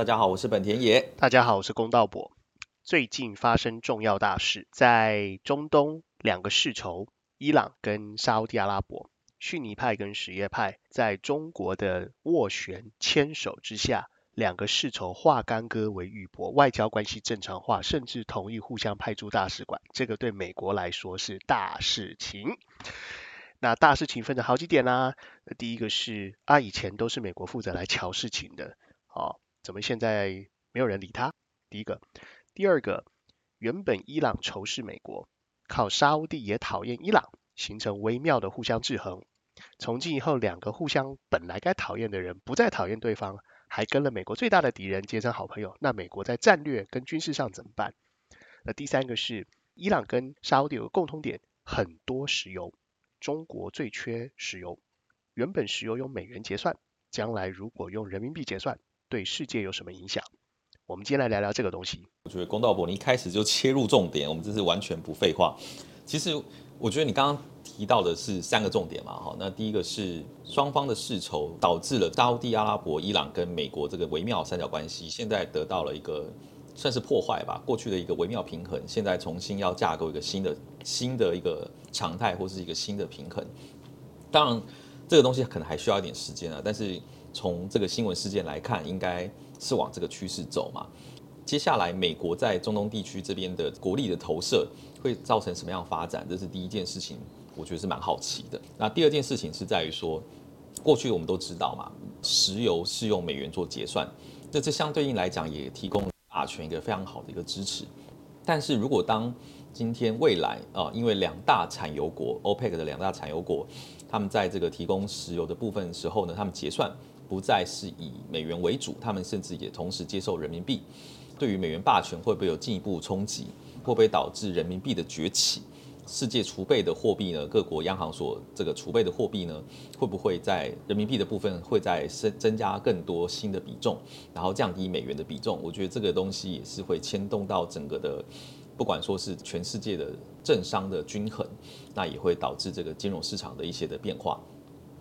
大家好，我是本田野。大家好，我是公道伯。最近发生重要大事，在中东两个世仇，伊朗跟沙地阿拉伯，逊尼派跟什叶派，在中国的斡旋牵手之下，两个世仇化干戈为玉帛，外交关系正常化，甚至同意互相派驻大使馆。这个对美国来说是大事情。那大事情分成好几点啦。第一个是啊，以前都是美国负责来瞧事情的，哦，怎么现在没有人理他？第一个。第二个，原本伊朗仇视美国，靠沙乌地也讨厌伊朗，形成微妙的互相制衡。从今以后，两个互相本来该讨厌的人不再讨厌对方，还跟了美国最大的敌人结成好朋友。那美国在战略跟军事上怎么办？那第三个是，伊朗跟沙乌地有个共通点，很多石油，中国最缺石油。原本石油用美元结算，将来如果用人民币结算，对世界有什么影响？我们今天来聊聊这个东西。我觉得公道伯，你一开始就切入重点，我们这是完全不废话。其实我觉得你刚刚提到的是三个重点嘛，哈，那第一个是双方的世仇导致了沙地阿拉伯、伊朗跟美国这个微妙三角关系，现在得到了一个算是破坏吧，过去的一个微妙平衡，现在重新要架构一个新的新的一个常态或是一个新的平衡。当然，这个东西可能还需要一点时间啊，但是从这个新闻事件来看，应该。是往这个趋势走嘛？接下来美国在中东地区这边的国力的投射会造成什么样发展？这是第一件事情，我觉得是蛮好奇的。那第二件事情是在于说，过去我们都知道嘛，石油是用美元做结算，那这相对应来讲也提供阿全一个非常好的一个支持。但是如果当今天未来啊，因为两大产油国 OPEC 的两大产油国，他们在这个提供石油的部分时候呢，他们结算。不再是以美元为主，他们甚至也同时接受人民币。对于美元霸权会不会有进一步冲击？会不会导致人民币的崛起？世界储备的货币呢？各国央行所这个储备的货币呢？会不会在人民币的部分会在增增加更多新的比重，然后降低美元的比重？我觉得这个东西也是会牵动到整个的，不管说是全世界的政商的均衡，那也会导致这个金融市场的一些的变化。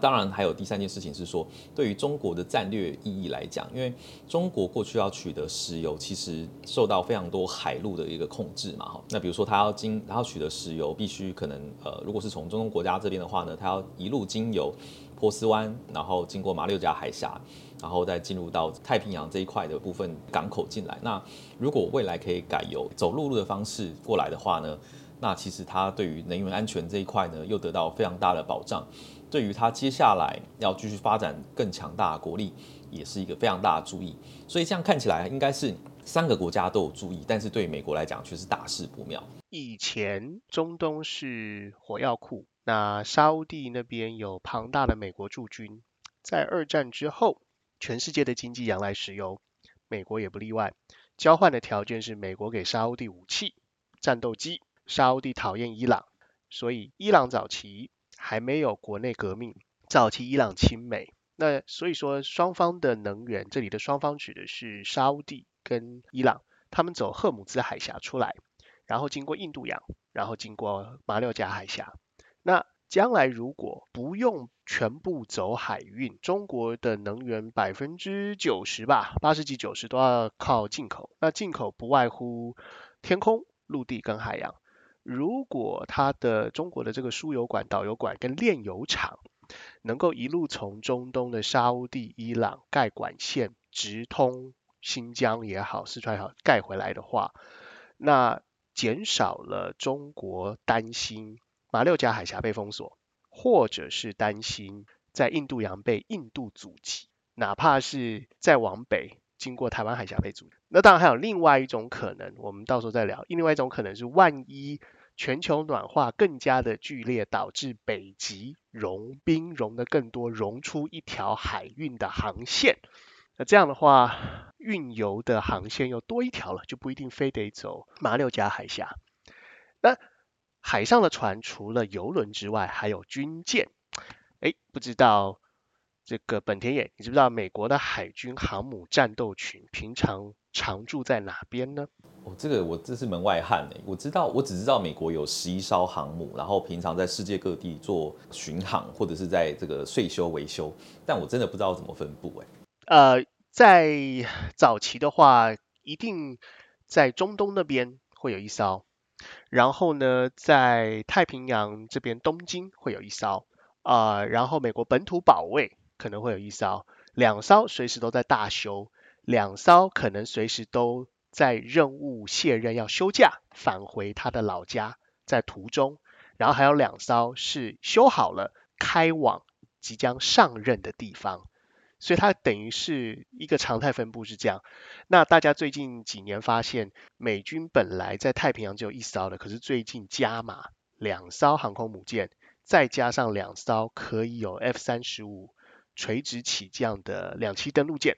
当然，还有第三件事情是说，对于中国的战略意义来讲，因为中国过去要取得石油，其实受到非常多海陆的一个控制嘛，哈。那比如说，它要经，它要取得石油，必须可能，呃，如果是从中东国家这边的话呢，它要一路经由波斯湾，然后经过马六甲海峡，然后再进入到太平洋这一块的部分港口进来。那如果未来可以改由走陆路的方式过来的话呢，那其实它对于能源安全这一块呢，又得到非常大的保障。对于他接下来要继续发展更强大的国力，也是一个非常大的注意。所以这样看起来，应该是三个国家都有注意，但是对美国来讲却是大事不妙。以前中东是火药库，那沙地那边有庞大的美国驻军。在二战之后，全世界的经济仰赖石油，美国也不例外。交换的条件是美国给沙地武器、战斗机，沙地讨厌伊朗，所以伊朗早期。还没有国内革命，早期伊朗亲美，那所以说双方的能源，这里的双方指的是沙地跟伊朗，他们走赫姆兹海峡出来，然后经过印度洋，然后经过马六甲海峡。那将来如果不用全部走海运，中国的能源百分之九十吧，八十几九十都要靠进口，那进口不外乎天空、陆地跟海洋。如果它的中国的这个输油管、导油管跟炼油厂能够一路从中东的沙地、伊朗盖管线直通新疆也好、四川也好盖回来的话，那减少了中国担心马六甲海峡被封锁，或者是担心在印度洋被印度阻击，哪怕是再往北经过台湾海峡被阻。那当然还有另外一种可能，我们到时候再聊。另外一种可能是万一。全球暖化更加的剧烈，导致北极融冰融的更多，融出一条海运的航线。那这样的话，运油的航线又多一条了，就不一定非得走马六甲海峡。那海上的船除了游轮之外，还有军舰。哎，不知道这个本田野，你知不知道美国的海军航母战斗群平常常驻在哪边呢？哦，这个我这是门外汉哎，我知道，我只知道美国有十一艘航母，然后平常在世界各地做巡航或者是在这个税修维修，但我真的不知道怎么分布哎。呃，在早期的话，一定在中东那边会有一艘，然后呢，在太平洋这边东京会有一艘，啊，然后美国本土保卫可能会有一艘，两艘随时都在大修，两艘可能随时都在任务卸任要休假返回他的老家，在途中，然后还有两艘是修好了开往即将上任的地方。所以它等于是一个常态分布是这样。那大家最近几年发现，美军本来在太平洋只有一艘的，可是最近加码两艘航空母舰，再加上两艘可以有 F 三十五垂直起降的两栖登陆舰。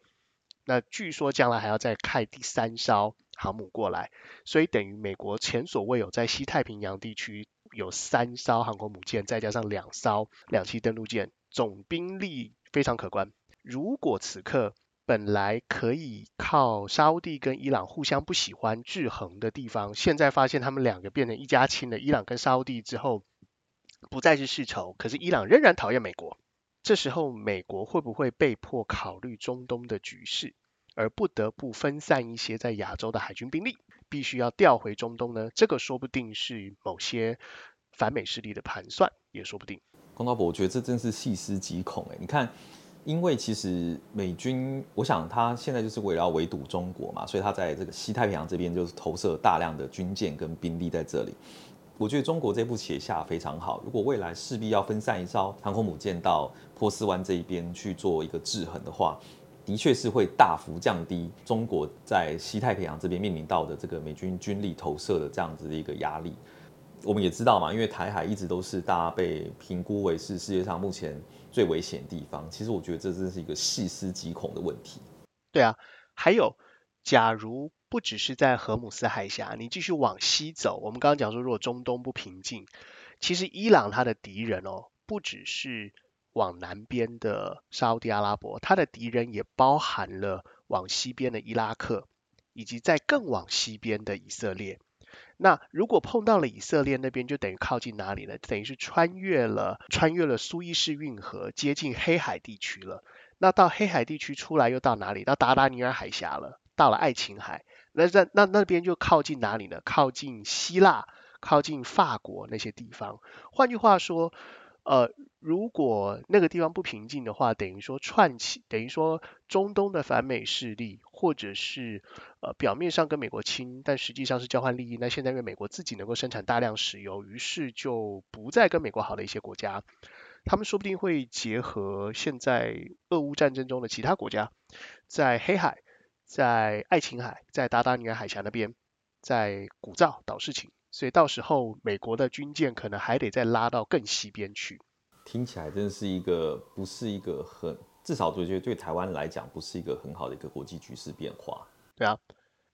那据说将来还要再开第三艘航母过来，所以等于美国前所未有在西太平洋地区有三艘航空母舰，再加上两艘两栖登陆舰，总兵力非常可观。如果此刻本来可以靠沙地跟伊朗互相不喜欢制衡的地方，现在发现他们两个变成一家亲了。伊朗跟沙地之后不再是世仇，可是伊朗仍然讨厌美国。这时候美国会不会被迫考虑中东的局势，而不得不分散一些在亚洲的海军兵力，必须要调回中东呢？这个说不定是某些反美势力的盘算，也说不定。龚道博，我觉得这真是细思极恐哎！你看。因为其实美军，我想他现在就是为了要围堵中国嘛，所以他在这个西太平洋这边就是投射大量的军舰跟兵力在这里。我觉得中国这步棋下非常好。如果未来势必要分散一艘航空母舰到波斯湾这一边去做一个制衡的话，的确是会大幅降低中国在西太平洋这边面临到的这个美军军力投射的这样子的一个压力。我们也知道嘛，因为台海一直都是大家被评估为是世界上目前。最危险地方，其实我觉得这真是一个细思极恐的问题。对啊，还有，假如不只是在荷姆斯海峡，你继续往西走，我们刚刚讲说，如果中东不平静，其实伊朗它的敌人哦，不只是往南边的沙地阿拉伯，它的敌人也包含了往西边的伊拉克，以及在更往西边的以色列。那如果碰到了以色列那边，就等于靠近哪里呢？等于是穿越了穿越了苏伊士运河，接近黑海地区了。那到黑海地区出来又到哪里？到达达尼尔海峡了，到了爱琴海。那在那那边就靠近哪里呢？靠近希腊，靠近法国那些地方。换句话说。呃，如果那个地方不平静的话，等于说串起，等于说中东的反美势力，或者是呃表面上跟美国亲，但实际上是交换利益。那现在因为美国自己能够生产大量石油，于是就不再跟美国好的一些国家，他们说不定会结合现在俄乌战争中的其他国家，在黑海、在爱琴海、在达达尼尔海峡那边，在鼓噪搞事情。所以到时候美国的军舰可能还得再拉到更西边去。听起来真的是一个不是一个很，至少我觉得对台湾来讲不是一个很好的一个国际局势变化。对啊，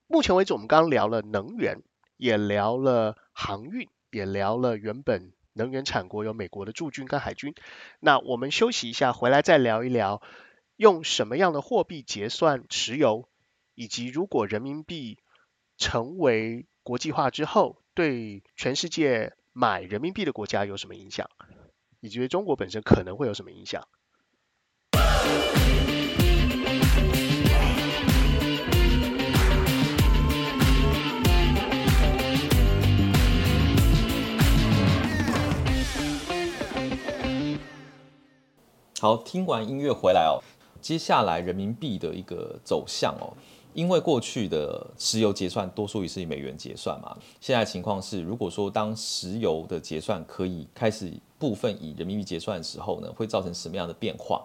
目前为止我们刚刚聊了能源，也聊了航运，也聊了原本能源产国有美国的驻军跟海军。那我们休息一下，回来再聊一聊用什么样的货币结算石油，以及如果人民币成为国际化之后。对全世界买人民币的国家有什么影响？以及对中国本身可能会有什么影响？好，听完音乐回来哦，接下来人民币的一个走向哦。因为过去的石油结算多数也是以美元结算嘛，现在情况是，如果说当石油的结算可以开始部分以人民币结算的时候呢，会造成什么样的变化？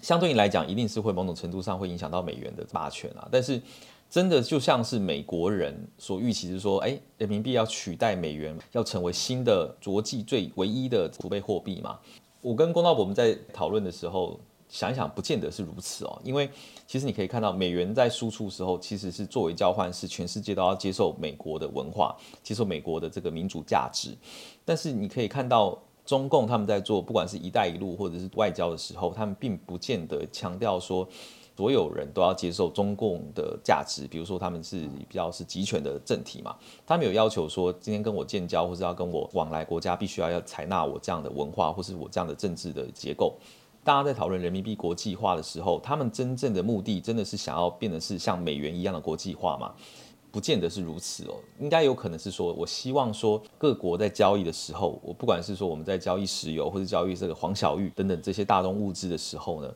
相对应来讲，一定是会某种程度上会影响到美元的霸权啊。但是真的就像是美国人所预期是说，哎，人民币要取代美元，要成为新的国际最唯一的储备货币嘛？我跟龚道博我们在讨论的时候。想一想，不见得是如此哦，因为其实你可以看到，美元在输出时候，其实是作为交换，是全世界都要接受美国的文化，接受美国的这个民主价值。但是你可以看到，中共他们在做，不管是一带一路或者是外交的时候，他们并不见得强调说所有人都要接受中共的价值。比如说，他们是比较是集权的政体嘛，他们有要求说，今天跟我建交或者要跟我往来国家，必须要要采纳我这样的文化或是我这样的政治的结构。大家在讨论人民币国际化的时候，他们真正的目的真的是想要变得是像美元一样的国际化吗？不见得是如此哦，应该有可能是说，我希望说各国在交易的时候，我不管是说我们在交易石油或者交易这个黄小玉等等这些大宗物资的时候呢，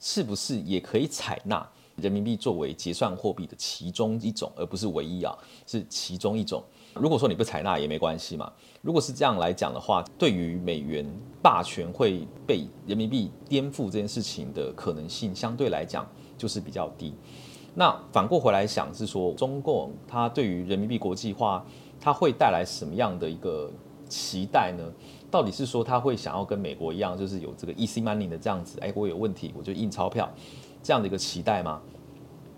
是不是也可以采纳人民币作为结算货币的其中一种，而不是唯一啊，是其中一种。如果说你不采纳也没关系嘛。如果是这样来讲的话，对于美元霸权会被人民币颠覆这件事情的可能性，相对来讲就是比较低。那反过回来想是说，中共它对于人民币国际化，它会带来什么样的一个期待呢？到底是说它会想要跟美国一样，就是有这个 easy money 的这样子，哎，我有问题我就印钞票这样的一个期待吗？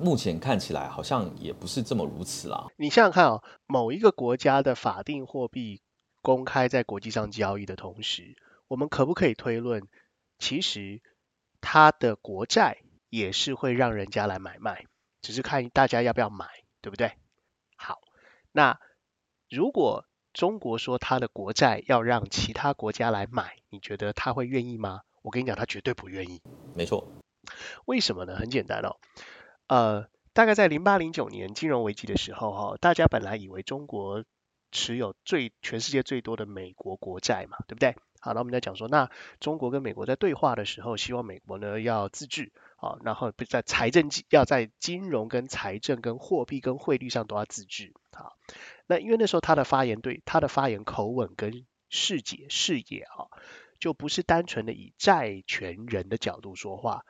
目前看起来好像也不是这么如此啦。你想想看哦，某一个国家的法定货币公开在国际上交易的同时，我们可不可以推论，其实它的国债也是会让人家来买卖？只是看大家要不要买，对不对？好，那如果中国说它的国债要让其他国家来买，你觉得他会愿意吗？我跟你讲，他绝对不愿意。没错。为什么呢？很简单哦。呃，大概在零八零九年金融危机的时候，哈，大家本来以为中国持有最全世界最多的美国国债嘛，对不对？好，那我们在讲说，那中国跟美国在对话的时候，希望美国呢要自治。啊，然后在财政要在金融跟财政跟货币跟汇率上都要自治啊。那因为那时候他的发言对他的发言口吻跟视解视野啊，就不是单纯的以债权人的角度说话，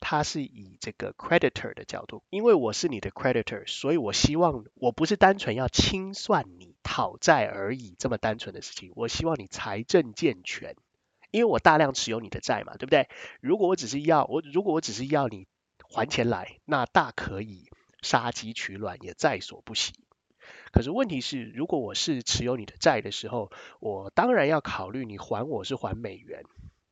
他是以这个 creditor 的角度，因为我是你的 creditor，所以我希望我不是单纯要清算你讨债而已这么单纯的事情，我希望你财政健全。因为我大量持有你的债嘛，对不对？如果我只是要我，如果我只是要你还钱来，那大可以杀鸡取卵，也在所不惜。可是问题是，如果我是持有你的债的时候，我当然要考虑你还我是还美元，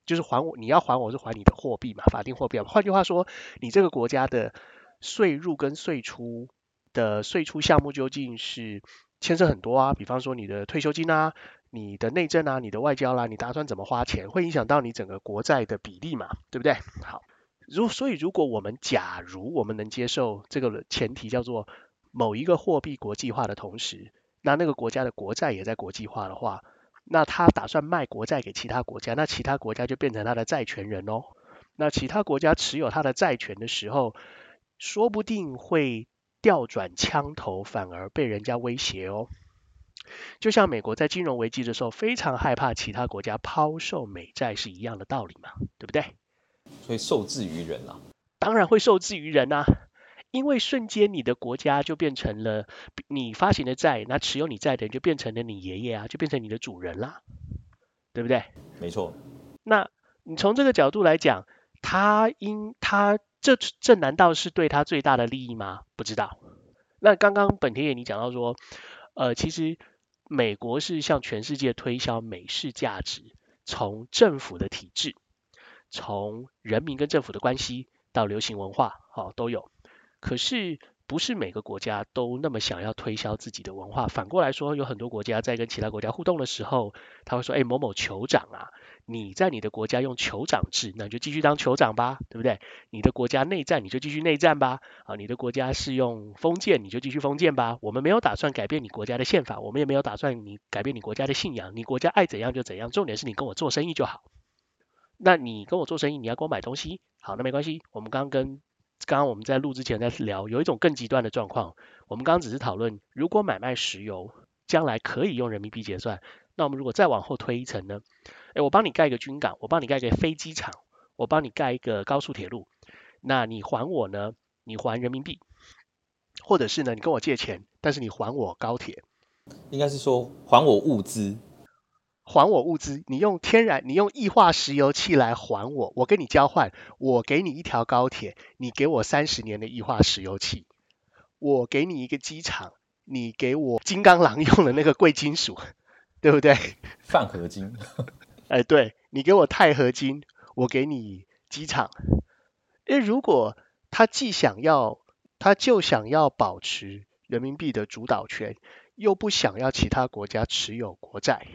就是还我你要还我是还你的货币嘛，法定货币。换句话说，你这个国家的税入跟税出的税出项目究竟是牵涉很多啊，比方说你的退休金啊。你的内政啊，你的外交啦，你打算怎么花钱，会影响到你整个国债的比例嘛，对不对？好，如所以如果我们假如我们能接受这个前提叫做某一个货币国际化的同时，那那个国家的国债也在国际化的话，那他打算卖国债给其他国家，那其他国家就变成他的债权人哦。那其他国家持有他的债权的时候，说不定会调转枪头，反而被人家威胁哦。就像美国在金融危机的时候非常害怕其他国家抛售美债是一样的道理嘛，对不对？所以受制于人啊，当然会受制于人啊，因为瞬间你的国家就变成了你发行的债，那持有你债的人就变成了你爷爷啊，就变成你的主人啦，对不对？没错。那你从这个角度来讲，他应他这这难道是对他最大的利益吗？不知道。那刚刚本田也你讲到说，呃，其实。美国是向全世界推销美式价值，从政府的体制，从人民跟政府的关系到流行文化，好都有。可是不是每个国家都那么想要推销自己的文化。反过来说，有很多国家在跟其他国家互动的时候，他会说：“哎，某某酋长啊。”你在你的国家用酋长制，那你就继续当酋长吧，对不对？你的国家内战，你就继续内战吧。啊，你的国家是用封建，你就继续封建吧。我们没有打算改变你国家的宪法，我们也没有打算你改变你国家的信仰。你国家爱怎样就怎样，重点是你跟我做生意就好。那你跟我做生意，你要给我买东西，好，那没关系。我们刚刚跟刚刚我们在录之前在聊，有一种更极端的状况。我们刚刚只是讨论，如果买卖石油将来可以用人民币结算，那我们如果再往后推一层呢？哎，我帮你盖一个军港，我帮你盖一个飞机场，我帮你盖一个高速铁路，那你还我呢？你还人民币，或者是呢？你跟我借钱，但是你还我高铁，应该是说还我物资，还我物资。你用天然，你用液化石油气来还我，我跟你交换，我给你一条高铁，你给我三十年的液化石油气，我给你一个机场，你给我金刚狼用的那个贵金属，对不对？泛合金。哎，对你给我钛合金，我给你机场。因为如果他既想要，他就想要保持人民币的主导权，又不想要其他国家持有国债，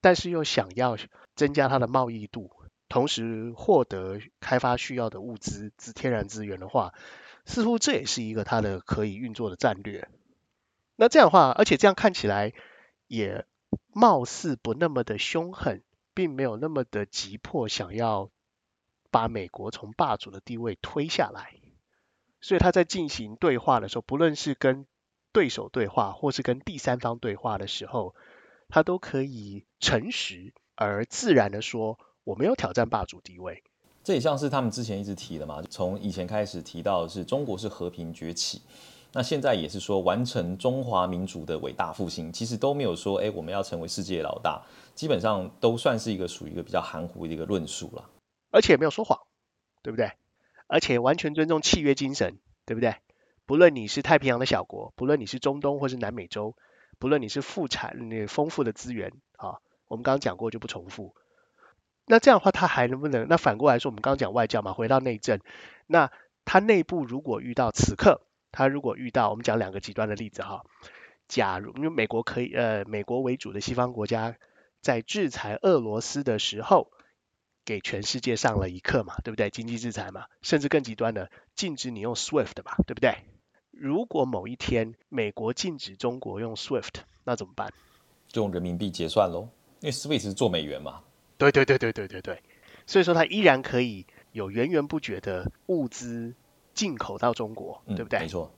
但是又想要增加它的贸易度，同时获得开发需要的物资、资天然资源的话，似乎这也是一个它的可以运作的战略。那这样的话，而且这样看起来也貌似不那么的凶狠，并没有那么的急迫想要把美国从霸主的地位推下来。所以他在进行对话的时候，不论是跟对手对话，或是跟第三方对话的时候，他都可以诚实而自然的说。我没有挑战霸主地位，这也像是他们之前一直提的嘛。从以前开始提到的是中国是和平崛起，那现在也是说完成中华民族的伟大复兴，其实都没有说哎我们要成为世界老大，基本上都算是一个属于一个比较含糊的一个论述了。而且没有说谎，对不对？而且完全尊重契约精神，对不对？不论你是太平洋的小国，不论你是中东或是南美洲，不论你是富产那丰富的资源啊，我们刚刚讲过就不重复。那这样的话，他还能不能？那反过来说，我们刚刚讲外交嘛，回到内政，那他内部如果遇到此刻，他如果遇到，我们讲两个极端的例子哈，假如因为美国可以，呃，美国为主的西方国家在制裁俄罗斯的时候，给全世界上了一课嘛，对不对？经济制裁嘛，甚至更极端的，禁止你用 SWIFT 嘛，对不对？如果某一天美国禁止中国用 SWIFT，那怎么办？就用人民币结算喽，因为 SWIFT 是做美元嘛。对对对对对对对，所以说它依然可以有源源不绝的物资进口到中国，对不对？没错。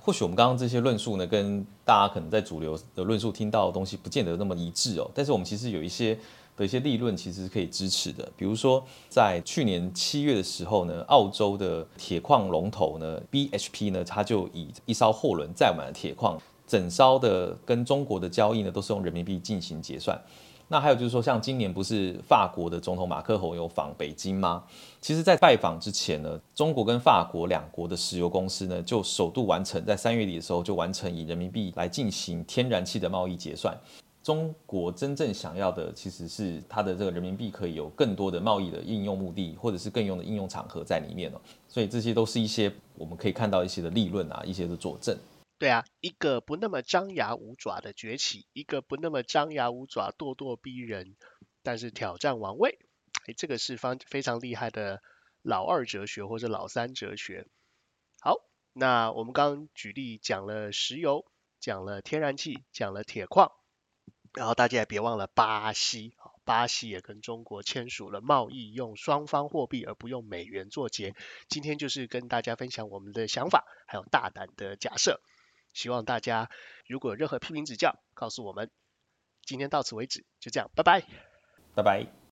或许我们刚刚这些论述呢，跟大家可能在主流的论述听到的东西不见得那么一致哦。但是我们其实有一些的一些利润，其实是可以支持的。比如说，在去年七月的时候呢，澳洲的铁矿龙头呢，BHP 呢，它就以一艘货轮载满了铁矿，整艘的跟中国的交易呢，都是用人民币进行结算。那还有就是说，像今年不是法国的总统马克宏有访北京吗？其实，在拜访之前呢，中国跟法国两国的石油公司呢，就首度完成在三月底的时候就完成以人民币来进行天然气的贸易结算。中国真正想要的其实是它的这个人民币可以有更多的贸易的应用目的，或者是更用的应用场合在里面哦。所以这些都是一些我们可以看到一些的利润啊，一些的佐证。对啊，一个不那么张牙舞爪的崛起，一个不那么张牙舞爪、咄咄逼人，但是挑战王位，哎，这个是方非常厉害的老二哲学或者老三哲学。好，那我们刚刚举例讲了石油，讲了天然气，讲了铁矿，然后大家也别忘了巴西，巴西也跟中国签署了贸易用双方货币而不用美元作结。今天就是跟大家分享我们的想法，还有大胆的假设。希望大家如果有任何批评指教，告诉我们。今天到此为止，就这样，拜拜，拜拜。